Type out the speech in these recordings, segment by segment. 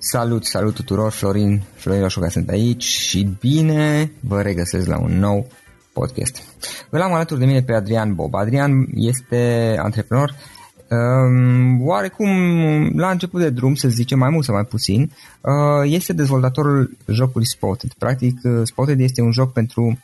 Salut, salut tuturor, Florin, Florin Roșoga sunt aici și bine vă regăsesc la un nou podcast. Îl am alături de mine pe Adrian Bob. Adrian este antreprenor um, oarecum la început de drum, să zicem mai mult sau mai puțin, uh, este dezvoltatorul jocului Spotted. Practic, uh, Spotted este un joc pentru,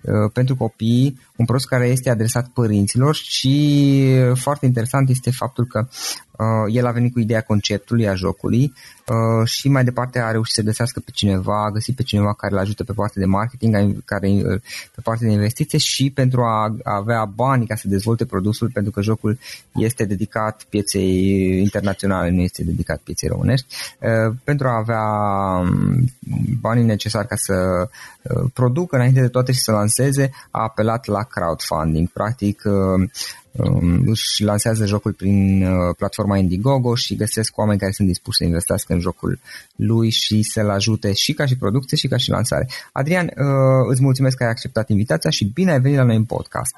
uh, pentru copii, un produs care este adresat părinților și foarte interesant este faptul că Uh, el a venit cu ideea conceptului a jocului uh, și mai departe a reușit să găsească pe cineva, a găsit pe cineva care îl ajută pe partea de marketing, care, uh, pe partea de investiție și pentru a avea bani ca să dezvolte produsul, pentru că jocul este dedicat pieței internaționale, nu este dedicat pieței românești, uh, pentru a avea um, banii necesari ca să uh, producă înainte de toate și să lanseze, a apelat la crowdfunding. Practic, uh, um, își lansează jocul prin uh, platforma Indiegogo și găsesc oameni care sunt dispuși să investească în jocul lui și să-l ajute și ca și producție și ca și lansare. Adrian, uh, îți mulțumesc că ai acceptat invitația și bine ai venit la noi în podcast.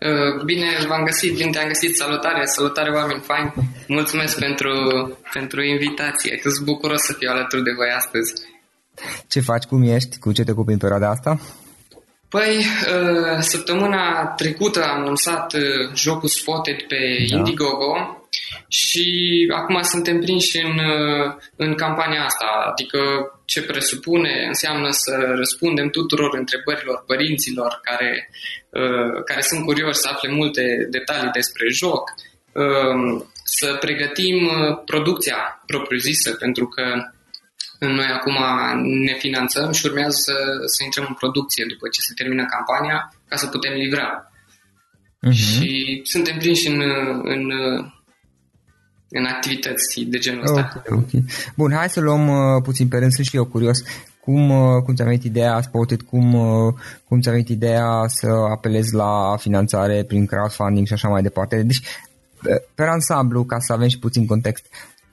Uh, bine v-am găsit, bine te-am găsit, salutare, salutare oameni faini, mulțumesc pentru, pentru invitație, că sunt bucuros să fiu alături de voi astăzi. Ce faci, cum ești, cu ce te ocupi în perioada asta? Păi, uh, săptămâna trecută am lansat uh, jocul Spotted pe da. Indiegogo și acum suntem prinși în, uh, în campania asta, adică ce presupune înseamnă să răspundem tuturor întrebărilor părinților care, care sunt curioși să afle multe detalii despre joc, să pregătim producția propriu-zisă, pentru că noi acum ne finanțăm și urmează să, să intrăm în producție după ce se termină campania ca să putem livra. Uh-huh. Și suntem prinși în, în, în activități de genul ăsta. Okay, okay. Bun, hai să luăm uh, puțin pe rând, sunt și eu curios. Cum, uh, cum ți-a venit ideea Spotted, cum, uh, cum ți-a venit ideea să apelezi la finanțare prin crowdfunding și așa mai departe? Deci, pe ansamblu, ca să avem și puțin context,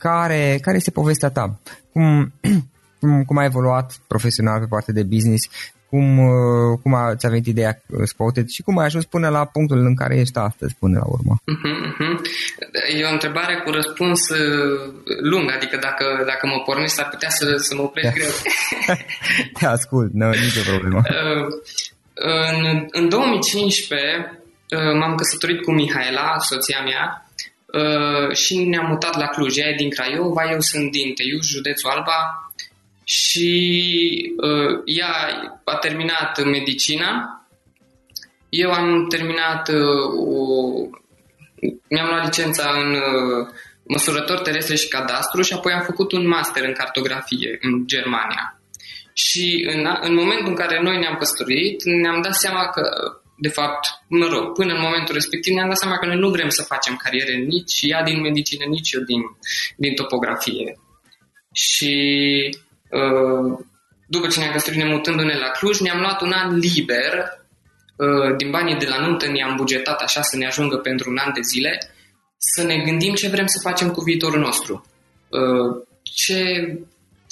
care, care este povestea ta? Cum, cum, cum ai evoluat profesional pe partea de business? Cum, uh, cum a, ți-a venit ideea uh, Spotted și cum ai ajuns până la punctul în care ești astăzi, până la urmă? Uh-huh, uh-huh. E o întrebare cu răspuns uh, lung, adică dacă, dacă mă pornești ar putea să, să mă oprești greu. Te ascult, nu, nicio problemă. în, în 2015 m-am căsătorit cu Mihaela, soția mea, Uh, și ne-am mutat la Cluj. Ea e din Craiova, eu sunt din Teiuș, județul Alba și uh, ea a terminat medicina. Eu am terminat uh, o... mi-am luat licența în uh, măsurător terestre și cadastru și apoi am făcut un master în cartografie în Germania. Și în, în momentul în care noi ne-am căsătorit, ne-am dat seama că de fapt, mă rog, până în momentul respectiv ne-am dat seama că noi nu vrem să facem cariere nici ea din medicină, nici eu din, din topografie. Și uh, după ce ne-am căsătorit, ne mutându-ne la Cluj, ne-am luat un an liber, uh, din banii de la nuntă ne-am bugetat așa să ne ajungă pentru un an de zile, să ne gândim ce vrem să facem cu viitorul nostru. Uh, ce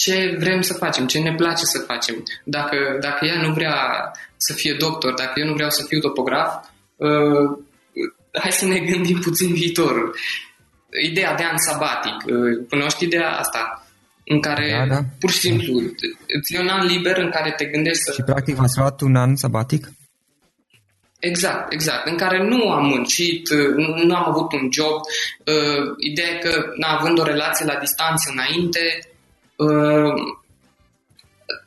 ce vrem să facem, ce ne place să facem. Dacă, dacă ea nu vrea să fie doctor, dacă eu nu vreau să fiu topograf, uh, hai să ne gândim puțin viitorul. Ideea de an sabatic, uh, cunoști ideea asta? În care da, da. pur și simplu îți e un an liber în care te gândești să... Și practic ați luat un an sabatic? Exact, exact. În care nu am muncit, uh, nu, nu am avut un job. Uh, ideea e că, na, având o relație la distanță înainte, uh,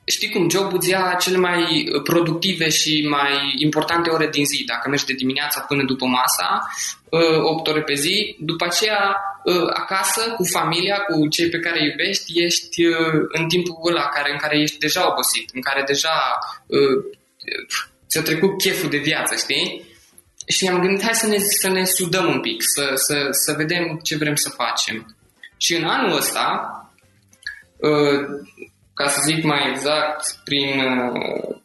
știi cum, jobul îți ia cele mai productive și mai importante ore din zi. Dacă mergi de dimineața până după masa, 8 uh, ore pe zi, după aceea uh, acasă, cu familia, cu cei pe care îi iubești, ești uh, în timpul ăla care, în care ești deja obosit, în care deja ți-a trecut cheful de viață, știi? Și ne-am gândit, hai să ne, să ne sudăm un pic, să, să, să vedem ce vrem să facem. Și în anul ăsta, ca să zic mai exact, prin uh,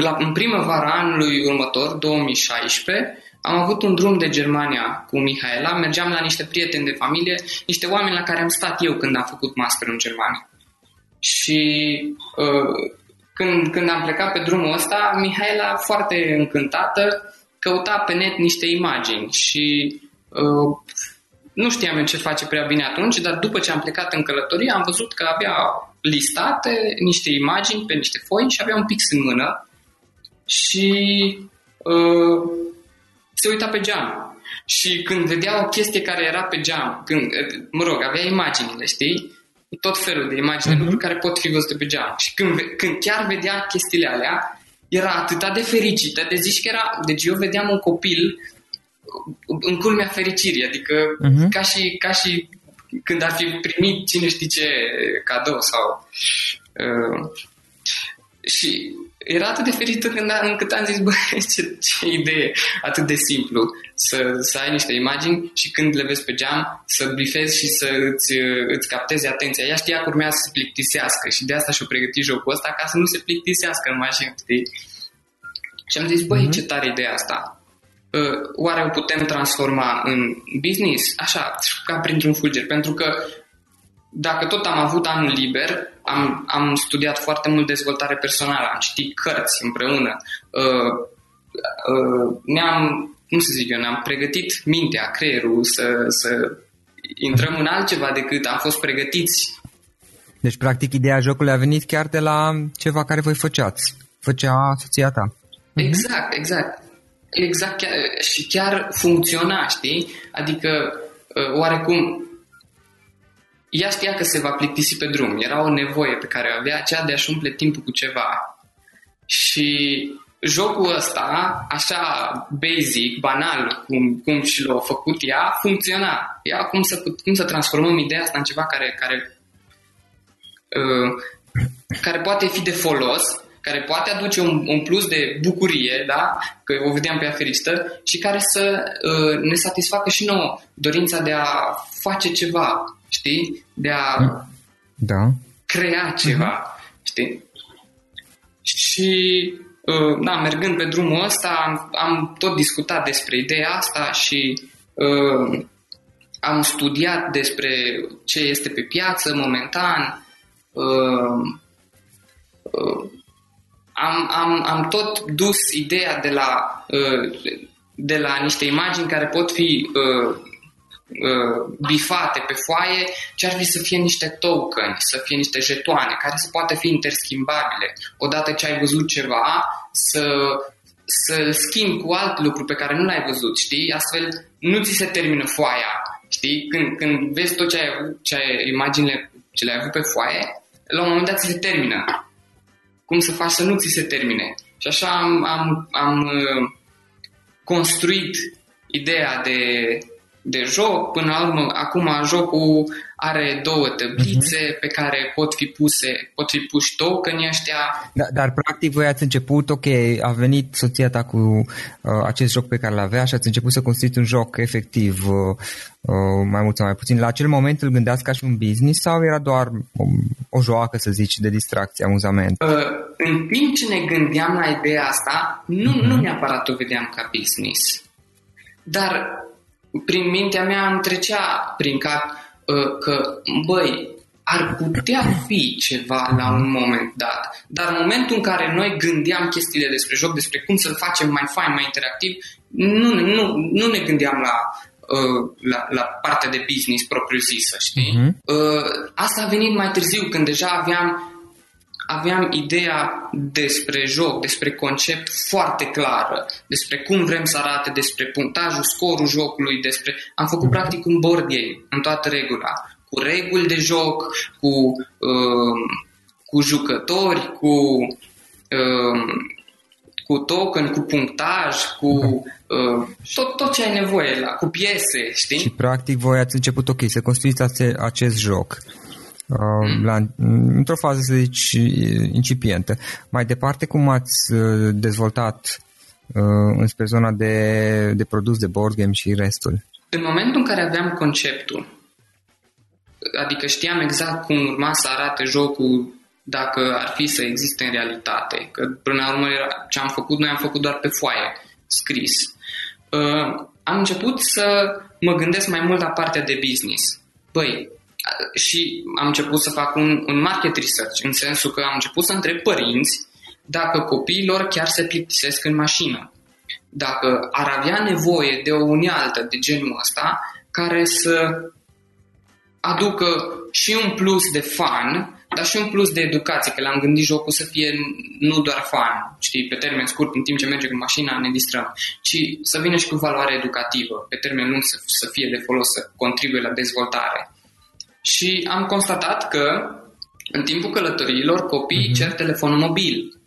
la, în primăvara anului următor, 2016, am avut un drum de Germania cu Mihaela, mergeam la niște prieteni de familie, niște oameni la care am stat eu când am făcut master în Germania. Și uh, când, când am plecat pe drumul ăsta, Mihaela, foarte încântată, căuta pe net niște imagini și uh, nu știam eu ce face prea bine atunci, dar după ce am plecat în călătorie am văzut că avea listate niște imagini pe niște foi și avea un pix în mână și uh, se uita pe geam. Și când vedea o chestie care era pe geam, când, mă rog, avea imaginile, știi? Tot felul de imagini, uh-huh. lucruri care pot fi văzute pe geam. Și când, când chiar vedea chestiile alea, era atât de fericită, de zici că era... Deci eu vedeam un copil în culmea fericirii, adică uh-huh. ca, și, ca și când ar fi primit cine știe ce cadou sau... Uh, și era atât de ferită când a, încât am zis, bă, ce, ce idee atât de simplu să, să ai niște imagini și când le vezi pe geam să brifezi și să îți, îți captezi atenția. Ea știa că urmează să se plictisească și de asta și-o pregătit jocul ăsta ca să nu se plictisească în mașină, știi? Și am zis, băi, uh-huh. ce tare ideea asta. Uh, oare o putem transforma în business? Așa, ca printr-un fulger. Pentru că dacă tot am avut anul liber, am, am studiat foarte mult dezvoltare personală, am citit cărți împreună, uh, uh, ne-am, cum să zic eu, ne-am pregătit mintea, creierul să, să intrăm în altceva decât am fost pregătiți Deci, practic, ideea jocului a venit chiar de la ceva care voi făceați. Făcea soția ta. Exact, exact. Exact, chiar, și chiar funcționa, știi? Adică, uh, oarecum, ea știa că se va plictisi pe drum. Era o nevoie pe care o avea, aceea de a-și umple timpul cu ceva. Și jocul ăsta, așa basic, banal, cum, cum și l-a făcut ea, funcționa. Ea cum să, cum să transformăm ideea asta în ceva care, care, uh, care poate fi de folos, care poate aduce un, un plus de bucurie, da? că o vedeam pe ea fericită, și care să uh, ne satisfacă și nouă dorința de a face ceva, știi? De a da. crea ceva, uh-huh. știi? Și uh, da, mergând pe drumul ăsta, am, am tot discutat despre ideea asta și uh, am studiat despre ce este pe piață momentan. Uh, uh, am, am, am tot dus ideea de la, uh, de la niște imagini care pot fi uh, uh, bifate pe foaie, ce ar fi să fie niște token, să fie niște jetoane, care să poată fi interschimbabile. Odată ce ai văzut ceva, să să schimbi cu alt lucru pe care nu l-ai văzut, știi? Astfel nu ți se termină foaia, știi? Când, când vezi tot ce ai avut, ce ai, imaginile ce le-ai avut pe foaie, la un moment dat ți se termină. Cum să faci să nu ți se termine? Și așa am, am, am uh, construit ideea de de joc. Până la urmă, acum jocul are două tablițe uh-huh. pe care pot fi puse, pot fi puși tokenii ăștia. Da, dar practic voi ați început, ok, a venit soția ta cu uh, acest joc pe care l-avea și ați început să construiți un joc efectiv uh, uh, mai mult sau mai puțin. La acel moment îl gândeați ca și un business sau era doar o, o joacă, să zici, de distracție, amuzament? Uh, în timp ce ne gândeam la ideea asta, nu, uh-huh. nu neapărat o vedeam ca business. Dar prin mintea mea îmi trecea prin cap uh, că, băi, ar putea fi ceva la un moment dat. Dar în momentul în care noi gândeam chestiile despre joc, despre cum să-l facem mai fain, mai interactiv, nu, nu, nu ne gândeam la, uh, la, la partea de business propriu-zisă, știi? Uh-huh. Uh, asta a venit mai târziu, când deja aveam aveam ideea despre joc, despre concept foarte clară, despre cum vrem să arate, despre punctajul, scorul jocului, despre... Am făcut practic un board game în toată regula, cu reguli de joc, cu, uh, cu jucători, cu, uh, cu token, cu punctaj, cu uh, tot, tot ce ai nevoie, la, cu piese, știi? Și practic voi ați început, ok, să construiți acest joc. Uh, la, într-o fază, să zici, incipientă. Mai departe, cum ați uh, dezvoltat uh, înspre zona de, de produs de board game și restul? În momentul în care aveam conceptul, adică știam exact cum urma să arate jocul dacă ar fi să existe în realitate, că până la urmă ce am făcut, noi am făcut doar pe foaie, scris. Uh, am început să mă gândesc mai mult la partea de business. Băi, și am început să fac un, un market research, în sensul că am început să întreb părinți dacă copiilor chiar se plictisesc în mașină, dacă ar avea nevoie de o unealtă de genul ăsta care să aducă și un plus de fan, dar și un plus de educație, că le-am gândit jocul să fie nu doar fan, știi, pe termen scurt, în timp ce merge cu mașina, ne distrăm, ci să vină și cu valoare educativă, pe termen lung să, să fie de folos, să contribuie la dezvoltare. Și am constatat că în timpul călătoriilor copiii uh-huh. cer telefonul mobil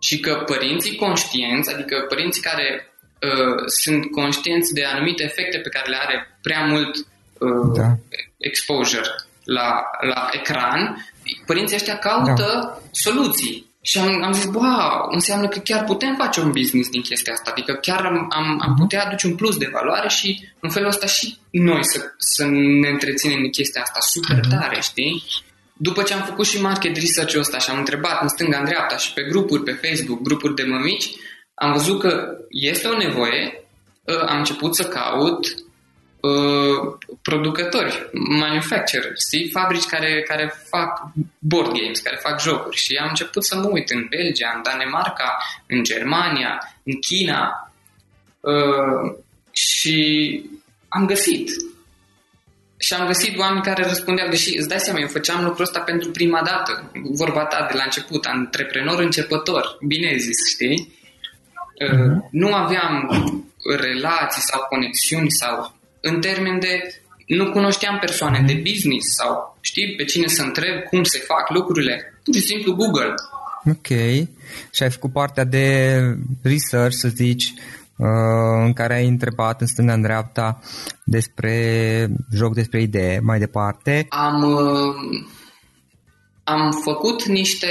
și că părinții conștienți, adică părinții care uh, sunt conștienți de anumite efecte pe care le are prea mult uh, da. exposure la, la ecran, părinții ăștia caută da. soluții. Și am, am zis, wow, înseamnă că chiar putem face un business din chestia asta. Adică chiar am, am, am mhm. putea aduce un plus de valoare și în felul ăsta și noi să, să ne întreținem în chestia asta super uh-huh. tare, știi? După ce am făcut și market research-ul ăsta și am întrebat în stânga, în dreapta și pe grupuri, pe Facebook, grupuri de mămici, am văzut că este o nevoie, ă, am început să caut Uh, producători, manufacturers, știi? fabrici care, care fac board games, care fac jocuri și am început să mă uit în Belgia, în Danemarca, în Germania, în China uh, și am găsit și am găsit oameni care răspundeau, deși îți dai seama, eu făceam lucrul ăsta pentru prima dată, vorba ta de la început, antreprenor începător, bine zis, știi? Uh-huh. Nu aveam relații sau conexiuni sau în termen de nu cunoșteam persoane uh-huh. de business sau știi pe cine să întreb cum se fac lucrurile, pur și simplu Google. Ok. Și ai făcut partea de research, să zici, Uh, în care ai întrebat în stânga în dreapta despre joc, despre idee, mai departe. Am, uh, am făcut niște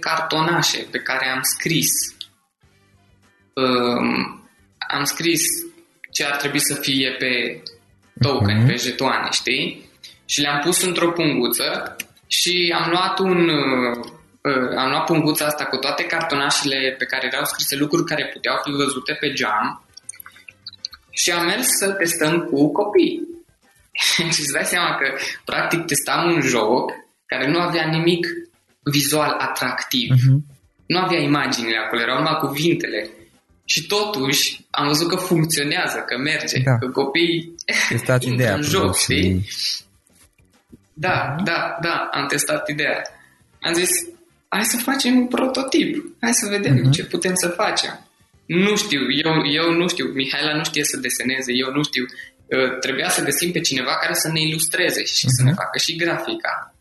cartonașe pe care am scris. Um, am scris ce ar trebui să fie pe token, uh-huh. pe jetoane, știi? Și le-am pus într-o punguță și am luat un uh, uh, am luat punguța asta cu toate cartonașele pe care erau scrise lucruri care puteau fi văzute pe geam și am mers să testăm cu copii. și îți dai seama că practic testam un joc care nu avea nimic vizual atractiv. Uh-huh. Nu avea imaginile acolo, erau numai cuvintele. Și totuși am văzut că funcționează, că merge, da. că copiii Testați ideea în joc, știi? Da, da, da, am testat ideea. Am zis, hai să facem un prototip, hai să vedem uh-huh. ce putem să facem. Nu știu, eu, eu nu știu, Mihaela nu știe să deseneze, eu nu știu. Uh, trebuia să găsim pe cineva care să ne ilustreze și uh-huh. să ne mhm. facă și grafica.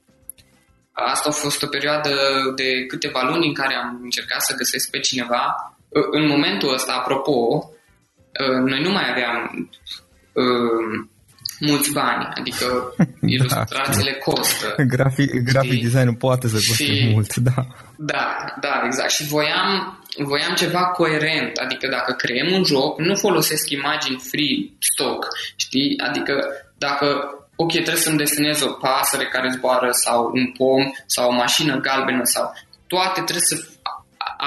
Asta a fost o perioadă de câteva luni în care am încercat să găsesc pe cineva. Uh, în momentul ăsta, apropo, uh, noi nu mai aveam mulți bani, adică da. ilustrațiile da. costă. Grafic, grafic design nu poate să coste și, mult, da. Da, da, exact. Și voiam, voiam ceva coerent, adică dacă creăm un joc, nu folosesc imagini free stock, știi? Adică dacă ok, trebuie să-mi desenez o pasăre care zboară sau un pom sau o mașină galbenă sau toate trebuie să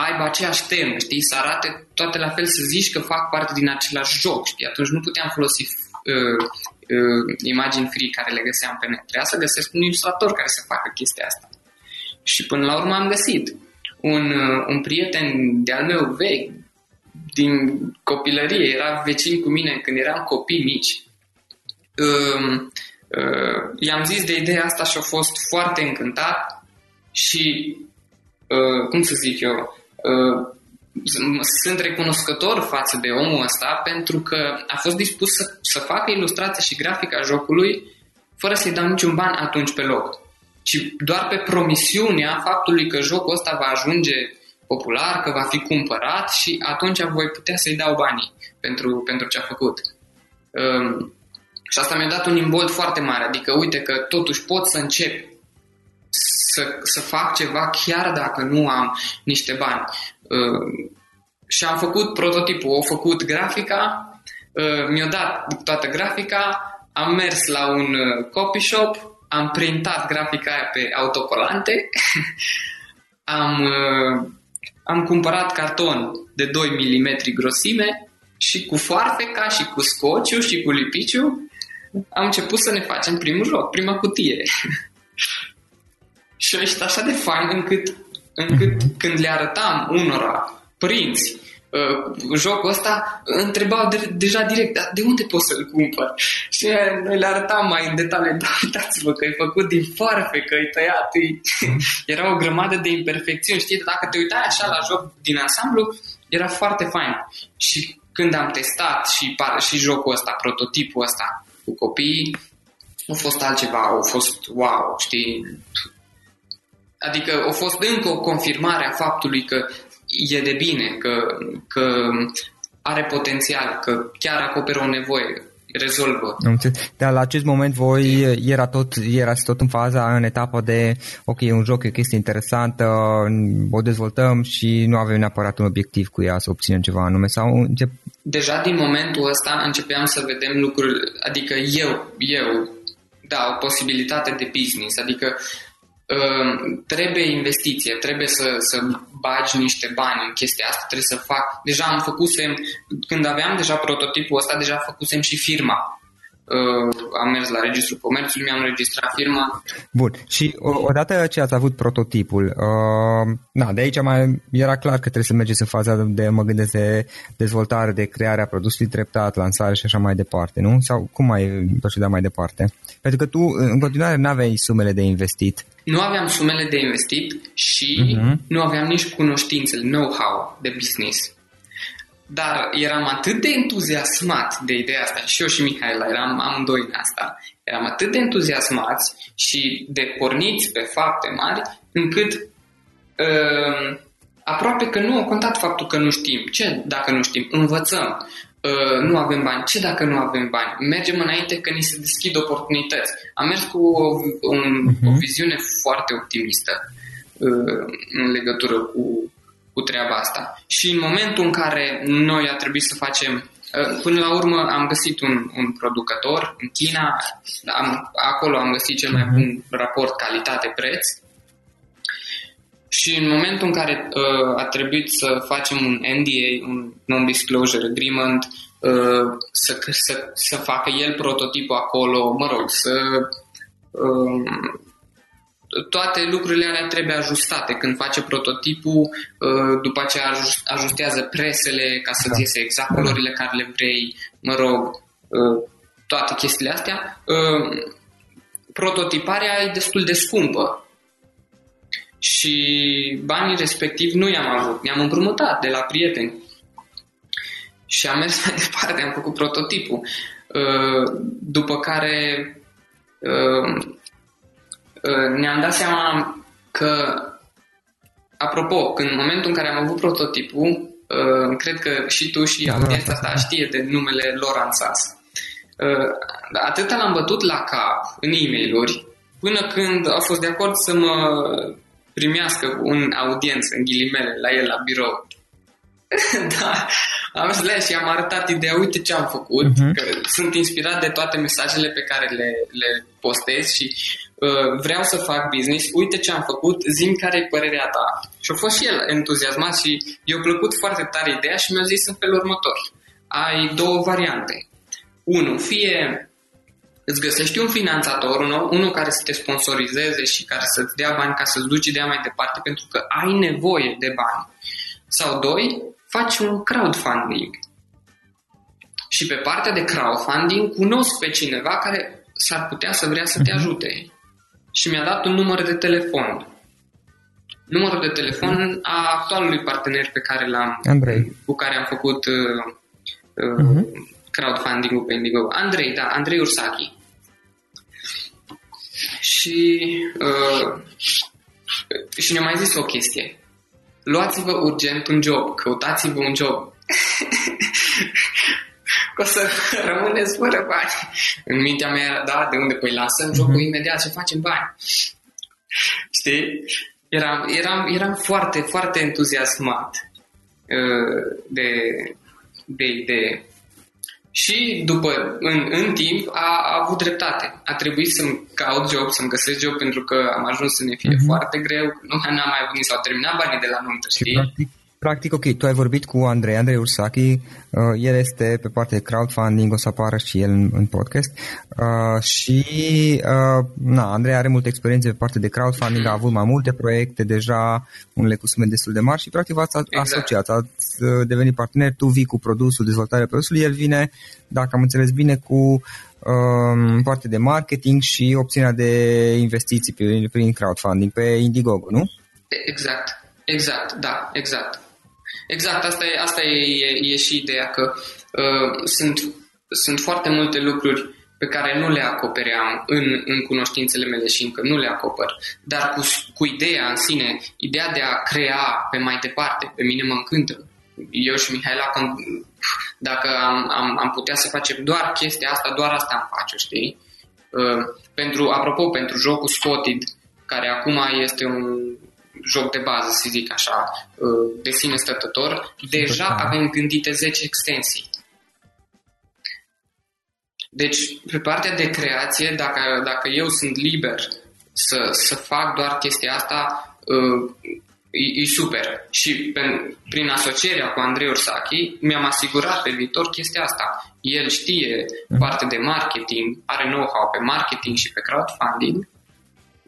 aibă aceeași temă, știi, să arate toate la fel, să zici că fac parte din același joc, știi, atunci nu puteam folosi uh, uh, imagini free care le găseam pe net. Trebuia să găsesc un ilustrator care să facă chestia asta. Și până la urmă am găsit un, uh, un prieten de-al meu vechi, din copilărie, era vecin cu mine când eram copii mici. Uh, uh, i-am zis de ideea asta și a fost foarte încântat și, uh, cum să zic eu, uh, sunt recunoscător față de omul ăsta pentru că a fost dispus să, să facă ilustrația și grafica jocului fără să-i dau niciun ban atunci pe loc, ci doar pe promisiunea faptului că jocul ăsta va ajunge popular, că va fi cumpărat și atunci voi putea să-i dau banii pentru, pentru ce a făcut. Um, și asta mi-a dat un imbold foarte mare, adică uite că totuși pot să încep să, să fac ceva chiar dacă nu am niște bani. Uh, și am făcut prototipul, au făcut grafica, uh, mi-a dat toată grafica, am mers la un uh, copy shop, am printat grafica aia pe autocolante, am, am cumpărat carton de 2 mm grosime și cu foarfeca și cu scociu și cu lipiciu am început să ne facem primul joc, prima cutie. și ăștia așa de fain încât încât mm-hmm. când le arătam unora, prinți, uh, jocul ăsta, întrebau de, deja direct, dar de unde pot să-l cumpăr? Și noi le arătam mai în detaliu, da, uitați-vă că e făcut din farfe, că e tăiat, e... era o grămadă de imperfecțiuni, știi, dacă te uitai așa la joc din ansamblu, era foarte fain. Și când am testat și, și jocul ăsta, prototipul ăsta cu copiii, a fost altceva, a fost wow, știi, Adică a fost încă o confirmare a faptului că e de bine, că, că are potențial, că chiar acoperă o nevoie, rezolvă. Dar la acest moment voi era tot, erați tot în faza, în etapa de ok, e un joc, e o chestie interesantă, o dezvoltăm și nu avem neapărat un obiectiv cu ea să obținem ceva anume sau încep... Deja din momentul ăsta începeam să vedem lucruri, adică eu, eu, da, o posibilitate de business, adică uh, Ehm, trebuie investiție, trebuie să, să bagi niște bani în chestia asta, trebuie să fac. Deja am făcusem, când aveam deja prototipul ăsta, deja făcusem și firma. uh, am mers la Registrul Comerțului, mi-am registrat firma. Bun. Și odată ce ați avut prototipul, uh, na, de aici mai era clar că trebuie să mergeți în faza de, mă gândesc, de dezvoltare, de crearea produsului treptat, lansare și așa mai departe, nu? Sau cum mai proceda mai departe? Pentru că tu, în continuare, nu aveai sumele de investit. Nu aveam sumele de investit și uh-huh. nu aveam nici cunoștințele, know-how de business. Dar eram atât de entuziasmat de ideea asta, și eu și Mihaela eram amândoi în asta, eram atât de entuziasmați și de porniți pe fapte mari, încât uh, aproape că nu a contat faptul că nu știm. Ce dacă nu știm? Învățăm. Uh, nu avem bani. Ce dacă nu avem bani? Mergem înainte că ni se deschid oportunități. Am mers cu o, un, uh-huh. o viziune foarte optimistă uh, în legătură cu cu treaba asta. Și în momentul în care noi a trebuit să facem uh, Până la urmă am găsit un, un producător în China, am, acolo am găsit cel mai mhm. bun raport calitate-preț și în momentul în care uh, a trebuit să facem un NDA, un Non-Disclosure Agreement, uh, să, să, să facă el prototipul acolo, mă rog, să uh, toate lucrurile alea trebuie ajustate. Când face prototipul, uh, după aceea ajustează presele ca să-ți da. iese exact culorile care le vrei, mă rog, uh, toate chestiile astea. Uh, prototiparea e destul de scumpă și banii respectiv nu i-am avut, ne-am împrumutat de la prieteni și am mers mai departe, am făcut prototipul. După care Uh, ne-am dat seama că, apropo, când în momentul în care am avut prototipul, uh, cred că și tu și audiența asta știe de numele Laurent Sass. Uh, atâta l-am bătut la cap în e mail până când a fost de acord să mă primească un audiență, în ghilimele, la el la birou. da, am zis și am arătat ideea, uite ce am făcut, uh-huh. că sunt inspirat de toate mesajele pe care le, le postez și uh, vreau să fac business, uite ce am făcut, zim care e părerea ta. Și a fost și el entuziasmat și i-a plăcut foarte tare ideea și mi-a zis în felul următor. Ai două variante. Unu, fie îți găsești un finanțator, unul, unul care să te sponsorizeze și care să-ți dea bani ca să-ți duci ideea mai departe pentru că ai nevoie de bani. Sau doi, faci un crowdfunding. Și pe partea de crowdfunding cunosc pe cineva care s-ar putea să vrea să te mhm. ajute. Și mi-a dat un număr de telefon. Numărul de telefon a actualului partener pe care l-am, Andrei. cu care am făcut uh, uh, uh-huh. crowdfunding-ul pe Indigo. Andrei, da, Andrei Ursachi. Și, uh, și ne-a mai zis o chestie luați-vă urgent un job, căutați-vă un job. o să rămâneți fără bani. În mintea mea era, da, de unde? Păi lasăm jocul uh-huh. imediat și facem bani. Știi? Eram, eram, eram foarte, foarte entuziasmat uh, de, de idee. Și după, în, în timp, a, a avut dreptate. A trebuit să-mi caut job, să-mi găsesc job, pentru că am ajuns să ne fie mm-hmm. foarte greu. Nu n-am mai avut, s-au terminat banii de la nuntă, știi? Și practic, Practic, ok, tu ai vorbit cu Andrei, Andrei Ursachi, uh, el este pe partea de crowdfunding, o să apară și el în, în podcast uh, și uh, na, Andrei are multe experiențe pe partea de crowdfunding, a avut mai multe proiecte deja, unele cu sume destul de mari și practic v-ați exact. asociat, ați uh, devenit partener, tu vii cu produsul, dezvoltarea produsului, el vine, dacă am înțeles bine, cu um, parte de marketing și opțiunea de investiții prin, prin crowdfunding pe Indiegogo, nu? Exact, exact, da, exact. Exact, asta e, asta e, e, e și ideea, că uh, sunt, sunt foarte multe lucruri pe care nu le acopeream în, în cunoștințele mele și încă nu le acopăr. Dar cu, cu ideea în sine, ideea de a crea pe mai departe, pe mine mă încântă. Eu și Mihaela, dacă am, am, am putea să facem doar chestia asta, doar asta am face, știi? Uh, pentru, apropo, pentru jocul Spotted, care acum este un joc de bază, să zic așa, uh, de sine stătător, deja avem gândite 10 extensii. Deci, pe partea de creație, dacă, dacă eu sunt liber să, să fac doar chestia asta, uh, e, e super. Și pe, prin asocierea cu Andrei Ursachi mi-am asigurat pe viitor chestia asta. El știe Mhm. parte de marketing, are know-how pe marketing și pe crowdfunding.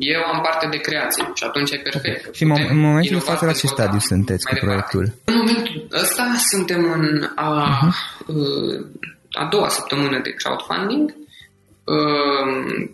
Eu am parte de creație și atunci e perfect. Și în mom- Putem în momentul de inova, față la ce dezvolta stadiu sunteți mai cu departe. proiectul? În momentul ăsta suntem în a, Mhm. uh, a doua săptămână de crowdfunding. Uh,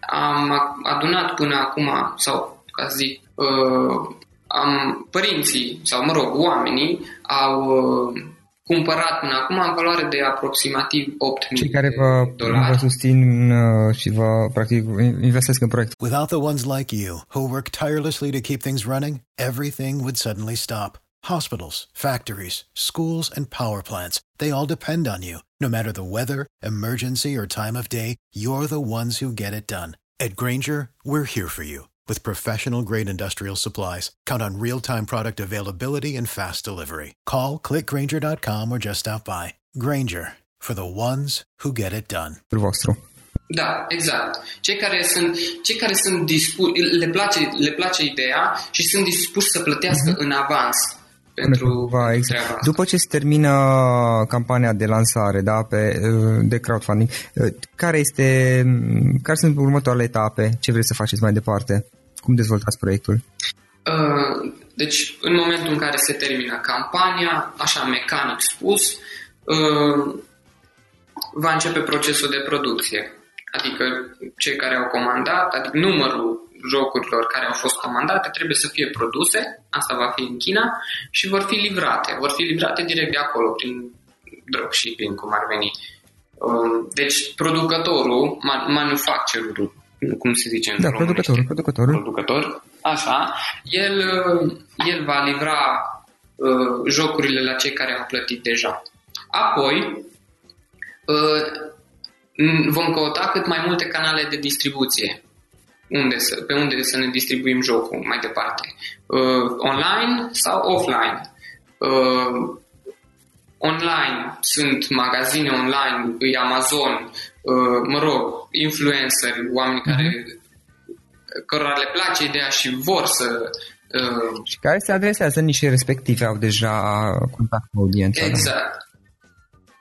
am adunat până acum, sau ca să zic, uh, am, părinții, sau mă rog, oamenii au uh, cumpărat până acum în valoare de aproximativ 8.000 Cei care vă, dolari. vă susțin uh, și vă, practic, investesc în proiect. Without the ones like you, who work tirelessly to keep things running, everything would suddenly stop. Hospitals, factories, schools, and power plants, they all depend on you. No matter the weather, emergency, or time of day, you're the ones who get it done. At Granger, we're here for you with professional grade industrial supplies. Count on real time product availability and fast delivery. Call clickgranger.com or just stop by. Granger for the ones who get it done. vostru. Da, exact. Cei care sunt, cei care sunt dispuși, le place, le place ideea și sunt dispuși să plătească în avans pentru Va, exact. treaba asta. După ce se termină campania de lansare da, pe, uh, de crowdfunding, uh, care, este, mm, care sunt următoarele etape? Ce vreți să faceți mai departe? Cum dezvoltați proiectul? Uh, Deci, în momentul în care se termină campania, așa mecanic spus, uh, va începe procesul de producție. Adică cei care au comandat, adică numărul jocurilor care au fost comandate trebuie să fie produse, asta va fi în China, și vor fi livrate. Vor fi livrate direct de acolo, prin dropshipping, cum ar veni. Um, Deci, producătorul, ma- manufacturerul, cum se zice în Da, românește? producătorul, producătorul. producător, așa, el, uh, el va livra uh, jocurile la cei care au plătit deja. Apoi, uh, m- vom căuta cât mai multe canale de distribuție unde să, pe unde să ne distribuim jocul mai departe. Uh, online sau offline. Uh, online sunt magazine online, e Amazon, uh, mă rog, influenceri, oameni care cărora le place ideea și vor să uh, Și care se adresează niște respective, au deja contact cu audiența. da? exact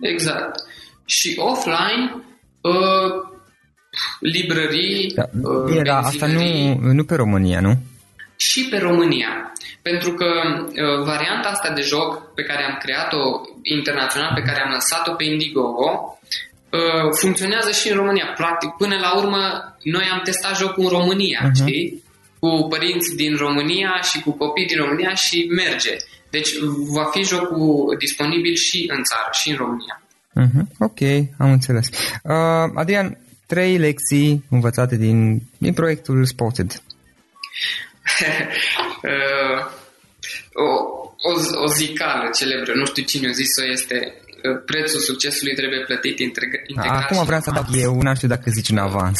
exact și offline uh, librării Da. uh, Era asta nu, benzinării nu pe România, nu? și pe România pentru că uh, varianta asta de joc pe care am creat-o internațional, pe care am lăsat-o pe Indiegogo uh, funcționează și în România. Practic, până la urmă, noi am testat jocul în România, Mhm. știi? Cu părinți din România și cu copii din România și merge. Deci va fi jocul disponibil și în țară, și în România. Uh-huh. Ok, am înțeles. Uh, Adrian, trei lecții învățate din, din proiectul Spotted. Uh, o, o, o zicală celebră, nu știu cine a zis-o, este uh, prețul succesului trebuie plătit integra- integral. Acum și vreau să în adaug eu, n-am știu dacă zici în avans.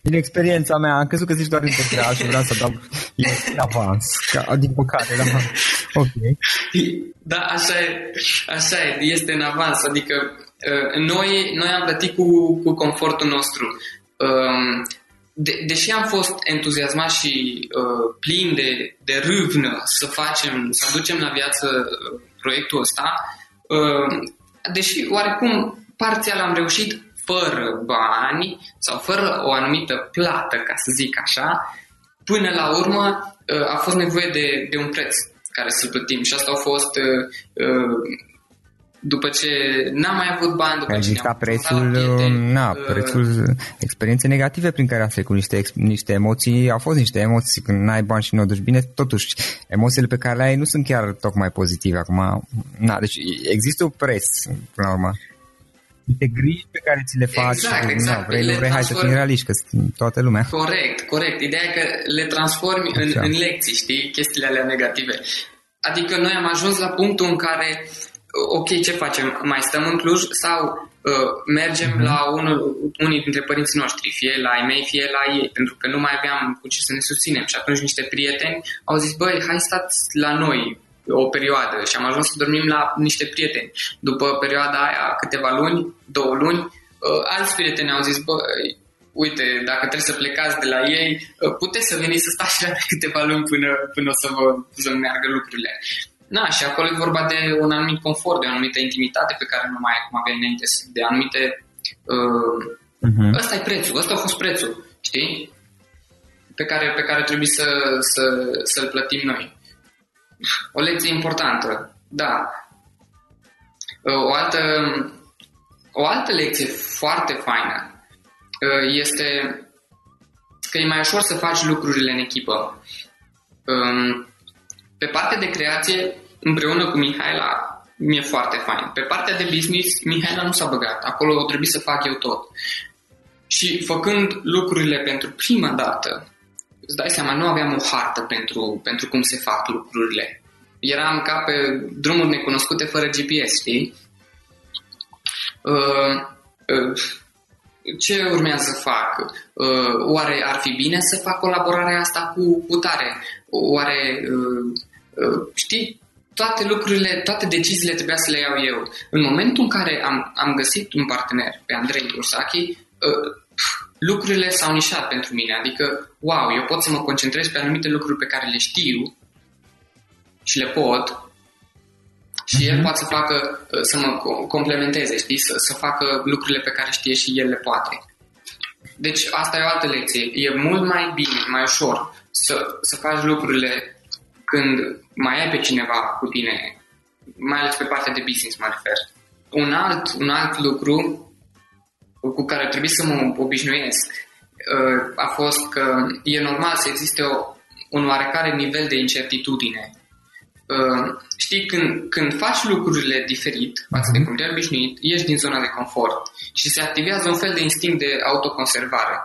Din experiența mea, am crezut că zici doar integral și vreau să adaug eu în avans. Ca, din păcate, da. Ok. Da, așa e, așa e, este în avans, adică uh, noi, noi am plătit cu, cu confortul nostru. Um, De, deși am fost entuziasmat și uh, plin de, de râvnă să facem, să aducem la viață uh, proiectul ăsta, uh, deși oarecum parțial am reușit fără bani sau fără o anumită plată, ca să zic așa, până la urmă uh, a fost nevoie de, de un preț care să plătim. Și asta a fost uh, uh, după ce n-am mai avut bani, după A ce existat ne-am prețul, confruntat la prieteni, na, uh, prețul experiențe negative prin care a trecut niște, ex- niște emoții, au fost niște emoții când n-ai bani și nu o duci bine, totuși emoțiile pe care le ai nu sunt chiar tocmai pozitive acum. Na, deci există un preț, până la urmă. Niște griji pe care ți le faci, Exact, exact. na, vrei, Le nu vrei, hai să transform- fim realiști, că sunt toată lumea. Corect, corect. Ideea e că le transformi în, Așa. în lecții, știi, chestiile alea negative. Adică noi am ajuns la punctul în care, ok, ce facem? Mai stăm în Cluj sau uh, mergem Mhm. la unul, unii dintre părinții noștri, fie la ai mei, fie la ei, pentru că nu mai aveam cu ce să ne susținem. Și atunci niște prieteni au zis, băi, hai stați la noi o perioadă și am ajuns să dormim la niște prieteni. După perioada aia, câteva luni, două luni, uh, alți prieteni au zis, băi, uite, dacă trebuie să plecați de la ei, uh, puteți să veniți să stați la câteva luni până, până o să vă să meargă lucrurile. Na, și acolo e vorba de un anumit confort, de o anumită intimitate pe care nu mai ai cum aveai înainte, de anumite... Uh, uh-huh. Ăsta e prețul, ăsta a fost prețul, știi? Pe care, pe care trebuie să, să, să-l plătim noi. O lecție importantă, da. Uh, o altă, o altă lecție foarte faină uh, este că e mai ușor să faci lucrurile în echipă. Um, pe partea de creație, împreună cu Mihaela, mi-e foarte fain. Pe partea de business, Mihaela nu s-a băgat. Acolo trebuie să fac eu tot. Și făcând lucrurile pentru prima dată, îți dai seama, nu aveam o hartă pentru, pentru cum se fac lucrurile. Eram ca pe drumuri necunoscute fără GPS, știi? Uh, uh, ce urmează să fac? Uh, oare ar fi bine să fac colaborarea asta cu, cu tare? Oare, știi, toate lucrurile, toate deciziile trebuia să le iau eu. În momentul în care am, am găsit un partener, pe Andrei Ursachi, lucrurile s-au nișat pentru mine. Adică, wow, eu pot să mă concentrez pe anumite lucruri pe care le știu și le pot și uh-huh. el mhm. poate să facă, uh, să mă complementeze, știi, să, să facă lucrurile pe care știe și el le poate. Deci asta e o altă lecție. E mult mai bine, mai ușor să, să faci lucrurile când mai ai pe cineva cu tine, mai ales pe partea de business mă refer. Un alt, un alt lucru cu care trebuie să mă obișnuiesc uh, a fost că e normal să existe o, un oarecare nivel de incertitudine Uh, știi, când, când faci lucrurile diferit față de mhm. cum te-ai obișnuit, ieși din zona de confort și se activează un fel de instinct de autoconservare.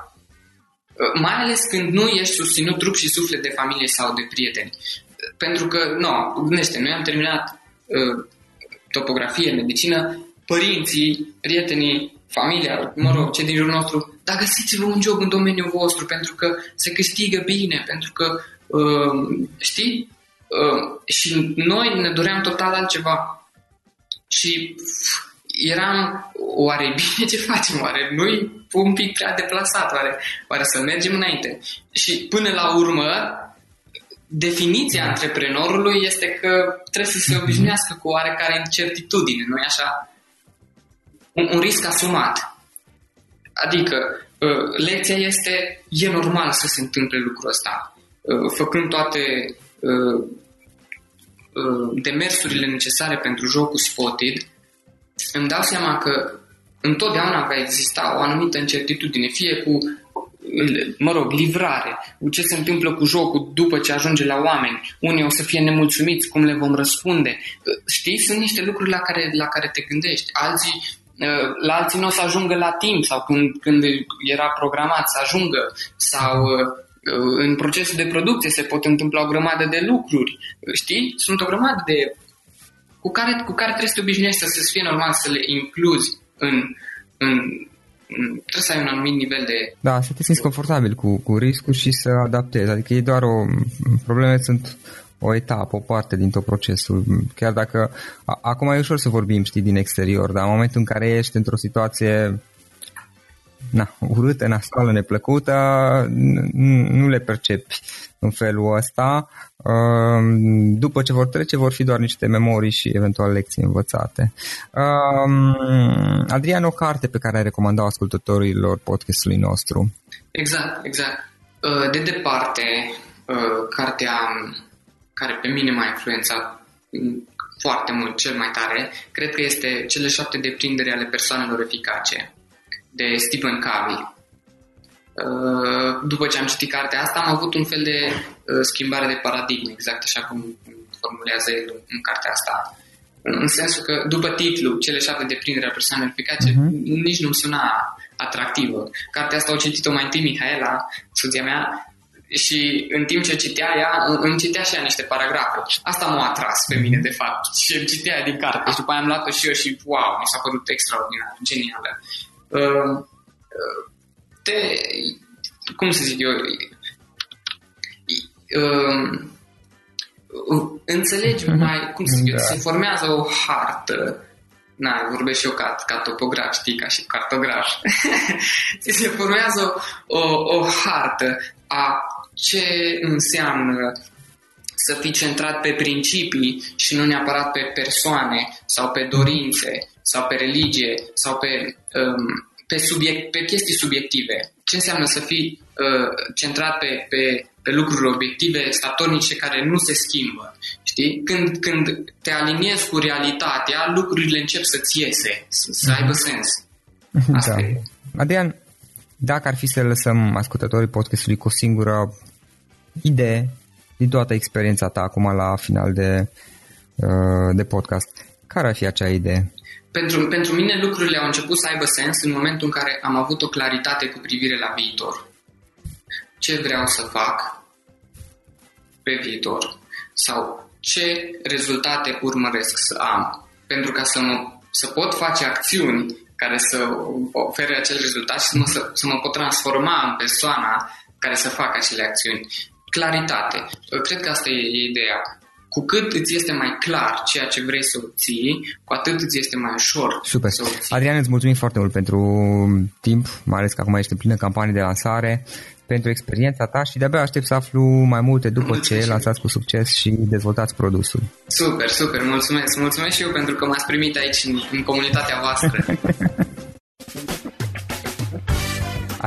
Uh, mai ales când nu ești susținut trup și suflet de familie sau de prieteni. Pentru că, nu, no, gândește, noi am terminat uh, topografie, medicină, părinții, prietenii, familia, mă rog, cei din jurul nostru, dar găsiți-vă un job în domeniul vostru pentru că se câștigă bine, pentru că, uh, știi, Uh, și noi ne doream total altceva. Și eram, oare bine ce facem? Oare nu un pic prea deplasat? Oare, oare să mergem înainte? Și până la urmă, definiția antreprenorului este că trebuie să se obișnuiască cu oarecare incertitudine, nu-i așa? Un, un risc asumat. Adică, uh, lecția este, e normal să se întâmple lucrul ăsta. Uh, făcând toate Uh, demersurile necesare pentru jocul Spotted, îmi dau seama că întotdeauna va exista o anumită incertitudine, fie cu mă rog, livrare, ce se întâmplă cu jocul după ce ajunge la oameni, unii o să fie nemulțumiți, cum le vom răspunde. Uh, știi, sunt niște lucruri la care, la care te gândești. Alții, uh, la alții nu o să ajungă la timp sau când, când era programat să ajungă sau în procesul de producție se pot întâmpla o grămadă de lucruri, știi? Sunt o grămadă de... cu care, cu care trebuie să te obișnuiești să fie normal să le incluzi în, în, în trebuie să ai un anumit nivel de... Da, să te simți confortabil cu, cu riscul și să adaptezi. Adică e doar o... Probleme sunt o etapă, o parte din tot procesul. Chiar dacă... A, acum e ușor să vorbim, știi, din exterior, dar în momentul în care ești într-o situație na, urâtă, nasoală, neplăcută, nu le percepi în felul ăsta. Um, după ce vor trece, vor fi doar niște memorii și eventual lecții învățate. Um, Adrian, o carte pe care ai recomandat ascultătorilor podcastului nostru. Exact, exact. Uh, de departe, uh, cartea care pe mine m-a influențat foarte mult, cel mai tare, cred că este Cele șapte deprindere ale persoanelor eficace de Stephen Covey. Uh, după ce am citit cartea asta, am avut un fel de uh, schimbare de paradigmă, exact așa cum formulează el în cartea asta. În sensul că, după titlu, cele șapte de prindere a persoanelor eficace, uh-huh. nici nu suna atractivă. Cartea asta o citit-o mai întâi Mihaela, soția mea, și în timp ce citea ea, îmi citea și ea niște paragrafe. Asta m-a atras pe mine, de fapt. Și îmi citea din carte. Și după aia am luat-o și eu și, wow, mi s-a părut extraordinar, genială. Ehm, te, cum să zic eu, ehm, înțelegi mhm. mai, cum să zic eu, da. se formează o hartă na, vorbesc și eu ca, ca topograf, știi, ca și cartograf. ți se formează o, o hartă a ce înseamnă să fii centrat pe principii și nu neapărat pe persoane sau pe dorințe sau pe religie sau pe, um, pe, subiect, pe chestii subiective. Ce înseamnă să fii uh, centrat pe, pe, pe lucruri obiective, statornice, care nu se schimbă. Știi? Când, când te aliniezi cu realitatea, lucrurile încep să-ți iese, să, să aibă sens. Asta da. e. Adrian, dacă ar fi să lăsăm ascultătorii podcastului cu o singură idee din toată experiența ta acum la final de, uh, de podcast, care ar fi acea idee? Pentru, pentru mine lucrurile au început să aibă sens în momentul în care am avut o claritate cu privire la viitor. Ce vreau să fac pe viitor sau ce rezultate urmăresc să am. Pentru ca să, mă, să pot face acțiuni care să ofere acel rezultat și să mă, să, să mă pot transforma în persoana care să facă acele acțiuni. Claritate. Cred că asta e ideea. Cu cât îți este mai clar ceea ce vrei să obții, cu atât îți este mai ușor Super. să obții. Adrian, îți mulțumim foarte mult pentru timp, mai ales că acum ești în plină campanie de lansare pentru experiența ta și de-abia aștept să aflu mai multe după ce lansați cu succes și dezvoltați produsul. Super, super, mulțumesc. Mulțumesc și eu pentru că m-ați primit aici în, în comunitatea voastră.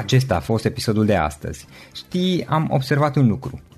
Acesta a fost episodul de astăzi. Știi, am observat un lucru.